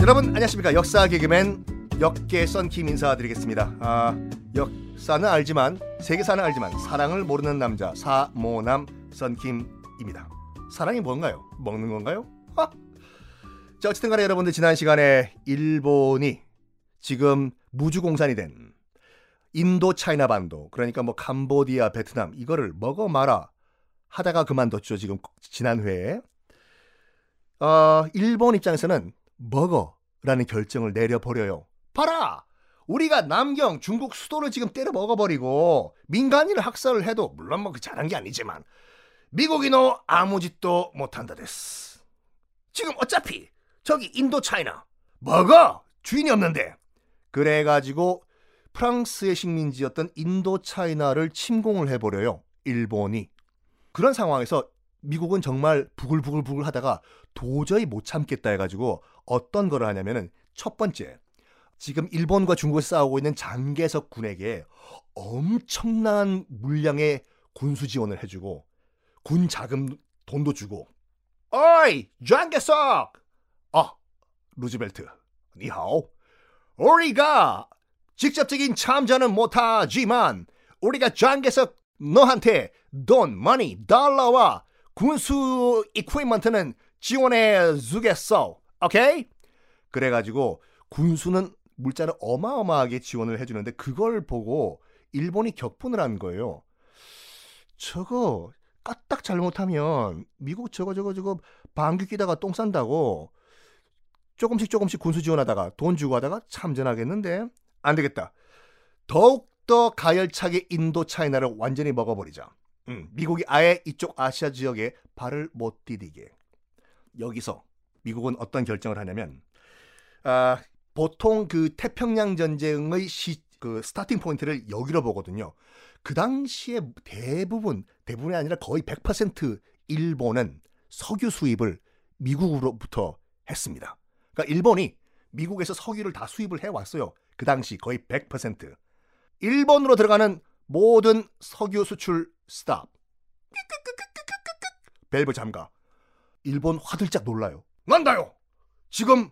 여러분 안녕하십니까 역사 개그맨 역계 썬킴 인사드리겠습니다. 아, 역사는 알지만 세계사는 알지만 사랑을 모르는 남자 사모남 썬킴입니다. 사랑이 뭔가요? 먹는 건가요? 하! 자 어쨌든 간에 여러분들 지난 시간에 일본이 지금 무주공산이 된 인도 차이나 반도 그러니까 뭐 캄보디아 베트남 이거를 먹어 마라 하다가 그만뒀죠 지금 지난 회에 어, 일본 입장에서는 먹어라는 결정을 내려버려요. 봐라! 우리가 남경 중국 수도를 지금 때려 먹어버리고 민간인을 학살을 해도 물론 뭐 그 잘한 게 아니지만 미국이 너 아무 짓도 못한다 됐스. 지금 어차피 저기 인도 차이나 먹어 주인이 없는데 그래가지고 프랑스의 식민지였던 인도 차이나를 침공을 해버려요. 일본이. 그런 상황에서 미국은 정말 부글부글부글 하다가 도저히 못 참겠다 해가지고 어떤 거를 하냐면은 첫 번째 지금 일본과 중국에서 싸우고 있는 장개석 군에게 엄청난 물량의 군수 지원을 해주고 군 자금 돈도 주고 어이 장개석! 아 루즈벨트 니하오. 우리가 직접적인 참전은 못하지만 우리가 장개석 너한테 돈, 머니, 달러와 군수 이퀴먼트는 지원해 주겠어. 오케이? 그래가지고 군수는 물자를 어마어마하게 지원을 해주는데 그걸 보고 일본이 격분을 한 거예요. 저거 까딱 잘못하면 미국 저거 저거 저거 방귀 끼다가 똥 싼다고 조금씩 조금씩 군수 지원하다가 돈 주고 하다가 참전하겠는데 안 되겠다. 더욱 더 가열차게 인도 차이나를 완전히 먹어버리자. 음, 미국이 아예 이쪽 아시아 지역에 발을 못 디디게. 여기서 미국은 어떤 결정을 하냐면 아, 보통 그 태평양 전쟁의 시, 그 스타팅 포인트를 여기로 보거든요. 그 당시에 대부분 대부분이 아니라 거의 100% 일본은 석유 수입을 미국으로부터 했습니다. 그러니까 일본이 미국에서 석유를 다 수입을 해 왔어요. 그 당시 거의 100%. 일본으로 들어가는 모든 석유 수출 스탑. 밸브 잠가. 일본 화들짝 놀라요. 난다요. 지금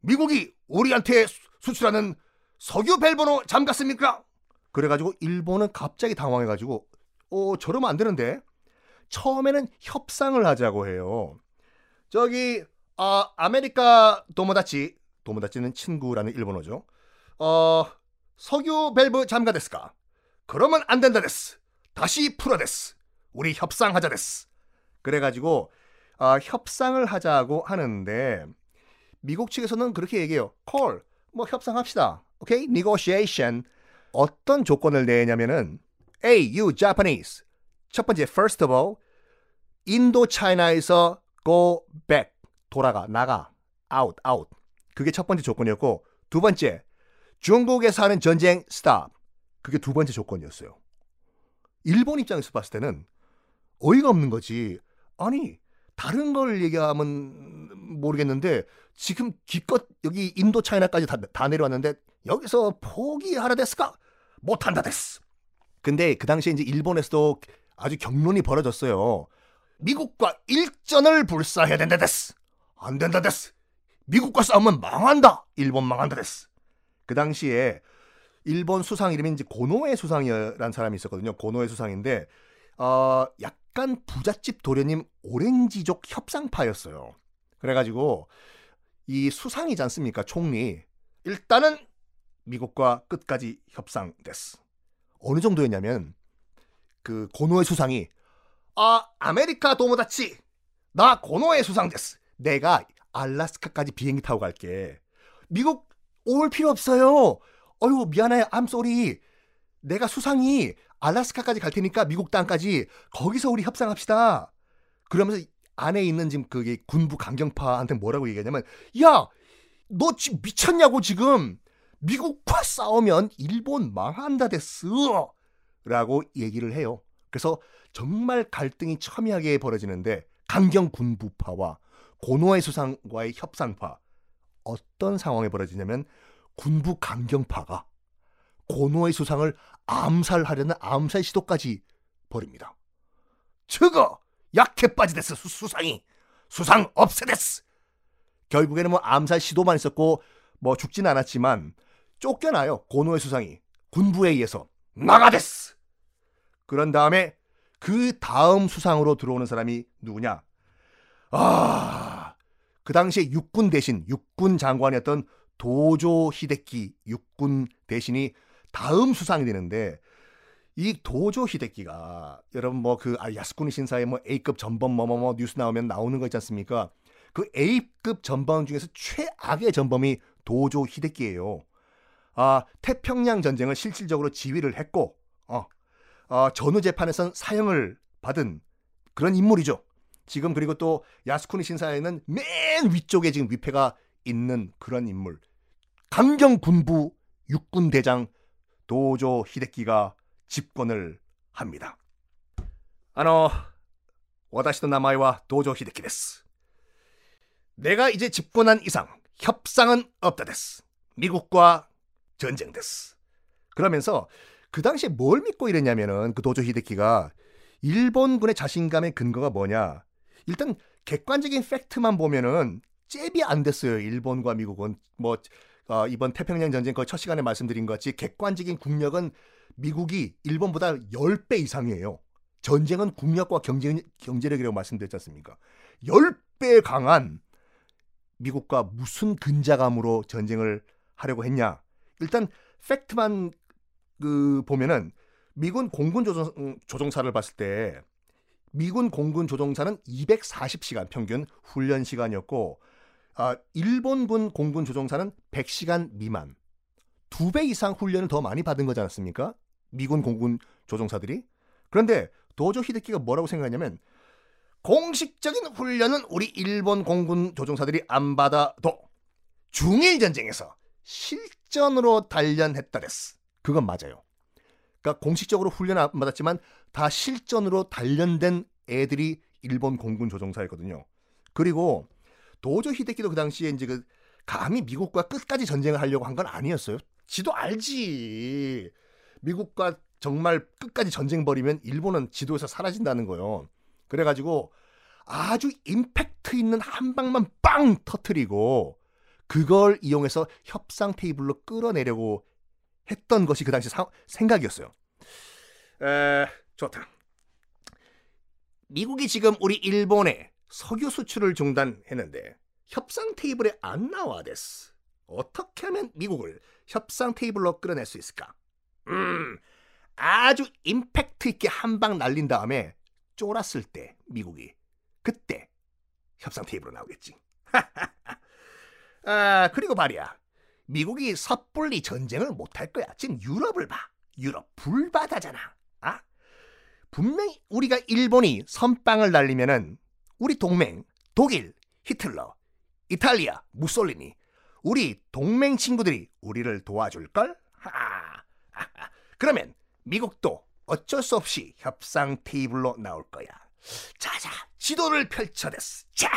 미국이 우리한테 수출하는 석유 밸브로 잠갔습니까? 그래가지고 일본은 갑자기 당황해가지고 어 저러면 안 되는데 처음에는 협상을 하자고 해요. 저기 아 아메리카 도모다치 도모다치는 친구라는 일본어죠. 어 석유 밸브 잠가 ですか? 그러면 안 된다 です. 다시 풀어 です. 우리 협상하자 です. 그래가지고 어, 협상을 하자고 하는데 미국 측에서는 그렇게 얘기해요. 콜, 뭐 협상합시다. 오케이, negotiation. 어떤 조건을 내냐면은 A, you Japanese. 첫 번째, first of all, 인도 차이나에서 go back 돌아가 나가 out out 그게 첫 번째 조건이었고 두 번째 중국에서 하는 전쟁 stop 그게 두 번째 조건이었어요. 일본 입장에서 봤을 때는 어이가 없는 거지. 아니 다른 걸 얘기하면 모르겠는데 지금 기껏 여기 인도 차이나까지 다, 다 내려왔는데 여기서 포기하라 ですか 못한다 です. 근데 그 당시에 이제 일본에서도 아주 격론이 벌어졌어요. 미국과 일전을 불사해야 된다 です. 안 된다 です. 미국과 싸우면 망한다. 일본 망한다 です. 그 당시에 일본 수상 이름이 이제 고노에 수상이라는 사람이 있었거든요. 고노에 수상인데 어, 약간 부잣집 도련님 오렌지족 협상파였어요. 그래가지고 이 수상이지 않습니까? 총리. 일단은 미국과 끝까지 협상 です. 어느 정도였냐면 그 고노에 수상이 아 아메리카 도모다치 나 고노에 수상 です. 내가 알라스카까지 비행기 타고 갈게. 미국 올 필요 없어요. 어휴 미안해 I'm sorry. 내가 수상이 알라스카까지 갈 테니까 미국 땅까지 거기서 우리 협상합시다. 그러면서 안에 있는 지금 그게 군부 강경파한테 뭐라고 얘기하냐면 야 너 지금 미쳤냐고 지금 미국과 싸우면 일본 망한다 됐스 라고 얘기를 해요. 그래서 정말 갈등이 첨예하게 벌어지는데 강경 군부파와 고노의 수상과의 협상파 어떤 상황이 벌어지냐면 군부 강경파가 고노의 수상을 암살하려는 암살 시도까지 벌입니다. 저거 약해 빠지데스 수상이 수상 없애데스. 결국에는 뭐 암살 시도만 있었고 뭐 죽진 않았지만 쫓겨나요 고노의 수상이 군부에 의해서 나가데스. 그런 다음에 그 다음 수상으로 들어오는 사람이 누구냐? 아, 그 당시에 육군 대신 육군 장관이었던 도조 히데키 육군 대신이 다음 수상이 되는데 이 도조 히데키가 여러분 뭐 그 아, 야스쿠니 신사의 뭐 A급 전범 뭐뭐뭐 뭐, 뭐 뉴스 나오면 나오는 거 있지 않습니까? 그 A급 전범 중에서 최악의 전범이 도조 히데키예요. 아, 태평양 전쟁을 실질적으로 지휘를 했고 어, 어, 전후 재판에선 사형을 받은 그런 인물이죠. 지금 그리고 또 야스쿠니 신사에는 맨 위쪽에 지금 위패가 있는 그런 인물. 강경 군부 육군 대장 도조 히데키가 집권을 합니다. あの、私の名前は 東條英機 です. 내가 이제 집권한 이상 협상은 없다 です. 미국과 전쟁 です. 그러면서 그 당시에 뭘 믿고 이랬냐면은 그 도조 히데키가 일본군의 자신감의 근거가 뭐냐? 일단 객관적인 팩트만 보면은 잽이 안 됐어요. 일본과 미국은 뭐 어, 이번 태평양 전쟁 거첫 시간에 말씀드린 것 같이 객관적인 국력은 미국이 일본보다 10배 이상이에요. 전쟁은 국력과 경제, 경제력이라고 말씀드렸지 않습니까? 10배 강한 미국과 무슨 근자감으로 전쟁을 하려고 했냐? 일단 팩트만 그 보면은 미군 공군 조종, 음, 조종사를 봤을 때 미군 공군 조종사는 240시간 평균 훈련 시간이었고 아, 일본군 공군 조종사는 100시간 미만. 두 배 이상 훈련을 더 많이 받은 거지 않습니까? 미군 공군 조종사들이. 그런데 도조 히데키가 뭐라고 생각하냐면 공식적인 훈련은 우리 일본 공군 조종사들이 안 받아도 중일 전쟁에서 실전으로 단련했다 됐어. 그건 맞아요. 그러니까 공식적으로 훈련 안 받았지만 다 실전으로 단련된 애들이 일본 공군 조종사였거든요. 그리고 도저 히데키도 그 당시에 이제 그 감히 미국과 끝까지 전쟁을 하려고 한 건 아니었어요. 지도 알지. 미국과 정말 끝까지 전쟁 벌이면 일본은 지도에서 사라진다는 거예요. 그래가지고 아주 임팩트 있는 한 방만 빵 터트리고 그걸 이용해서 협상 테이블로 끌어내려고 했던 것이 그 당시 사, 생각이었어요. 에, 좋다. 미국이 지금 우리 일본에 석유 수출을 중단했는데 협상 테이블에 안 나와댔어. 어떻게 하면 미국을 협상 테이블로 끌어낼 수 있을까? 음, 아주 임팩트 있게 한 방 날린 다음에 쫄았을 때 미국이 그때 협상 테이블로 나오겠지. 아, 그리고 말이야. 미국이 섣불리 전쟁을 못 할 거야. 지금 유럽을 봐. 유럽 불바다잖아. 아? 분명히 우리가 일본이 선빵을 날리면은 우리 동맹 독일, 히틀러, 이탈리아, 무솔리니 우리 동맹 친구들이 우리를 도와줄걸? 하, 그러면 미국도 어쩔 수 없이 협상 테이블로 나올 거야. 자자, 지도를 펼쳐댔어. 자,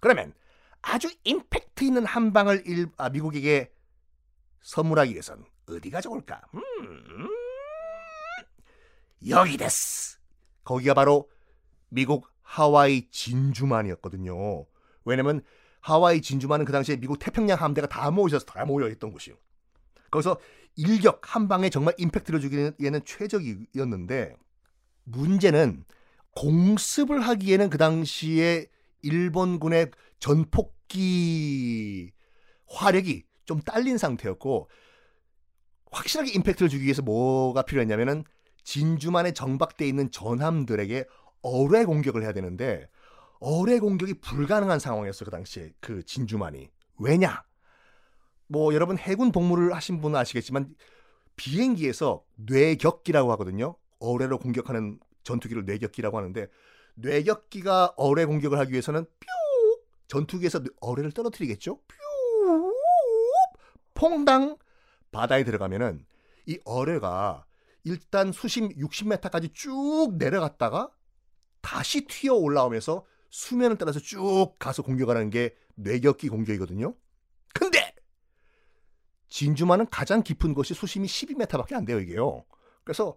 그러면 아주 임팩트 있는 한 방을 일, 아, 미국에게 선물하기 위해선 어디가 좋을까? 음, 여기 됐어. 거기가 바로 미국 하와이 진주만이었거든요. 왜냐면 하와이 진주만은 그 당시에 미국 태평양 함대가 다 모여서 다 모여 있던 곳이요. 거기서 일격 한 방에 정말 임팩트를 주기에는 최적이었는데 문제는 공습을 하기에는 그 당시에 일본군의 전폭기 화력이 좀 딸린 상태였고 확실하게 임팩트를 주기 위해서 뭐가 필요했냐면은 진주만에 정박돼 있는 전함들에게 어뢰 공격을 해야 되는데 어뢰 공격이 불가능한 상황이었어요. 그 당시에 그 진주만이. 왜냐? 뭐 여러분 해군 복무를 하신 분은 아시겠지만 비행기에서 뇌격기라고 하거든요. 어뢰로 공격하는 전투기를 뇌격기라고 하는데 뇌격기가 어뢰 공격을 하기 위해서는 뿅 전투기에서 어뢰를 떨어뜨리겠죠. 뿅 퐁당 바다에 들어가면은 이 어뢰가 일단 수심 60m까지 쭉 내려갔다가 다시 튀어 올라오면서 수면을 따라서 쭉 가서 공격하는 게 뇌격기 공격이거든요. 근데 진주만은 가장 깊은 곳이 수심이 12m밖에 안 돼요, 이게요. 그래서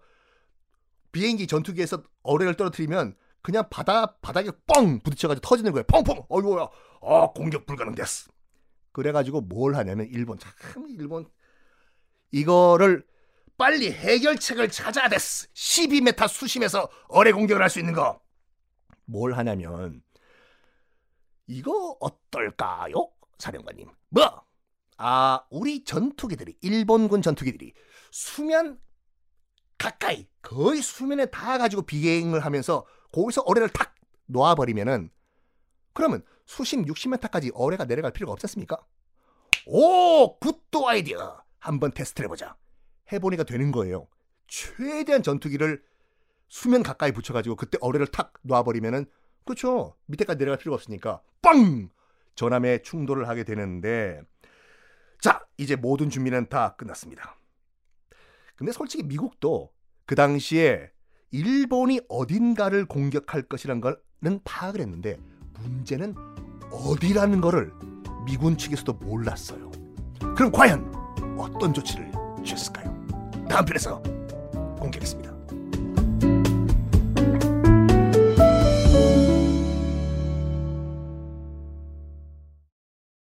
비행기 전투기에서 어뢰를 떨어뜨리면 그냥 바다 바닥에 뻥 부딪혀가지고 터지는 거예요. 펑펑. 어이구야. 아 공격 불가능 됐어. 그래가지고 뭘 하냐면 일본 참 일본 이거를 빨리 해결책을 찾아야 됐어. 12m 수심에서 어뢰 공격을 할 수 있는 거. 뭘 하냐면 이거 어떨까요? 사령관님. 뭐? 아, 우리 전투기들이 일본군 전투기들이 수면 가까이 거의 수면에 닿아 가지고 비행을 하면서 거기서 어뢰를 탁 놓아버리면은 그러면 수심 60m까지 어뢰가 내려갈 필요가 없지 않습니까? 오, 굿도 아이디어. 한번 테스트를 해보자. 해보니까 되는 거예요. 최대한 전투기를 수면 가까이 붙여가지고 그때 어뢰를 탁 놔버리면은 그렇죠. 밑에까지 내려갈 필요가 없으니까 빵 전함에 충돌을 하게 되는데 자 이제 모든 준비는 다 끝났습니다. 근데 솔직히 미국도 그 당시에 일본이 어딘가를 공격할 것이라는 거는 파악을 했는데 문제는 어디라는 거를 미군 측에서도 몰랐어요. 그럼 과연 어떤 조치를 취했을까요? 다음 편에서 공개하겠습니다.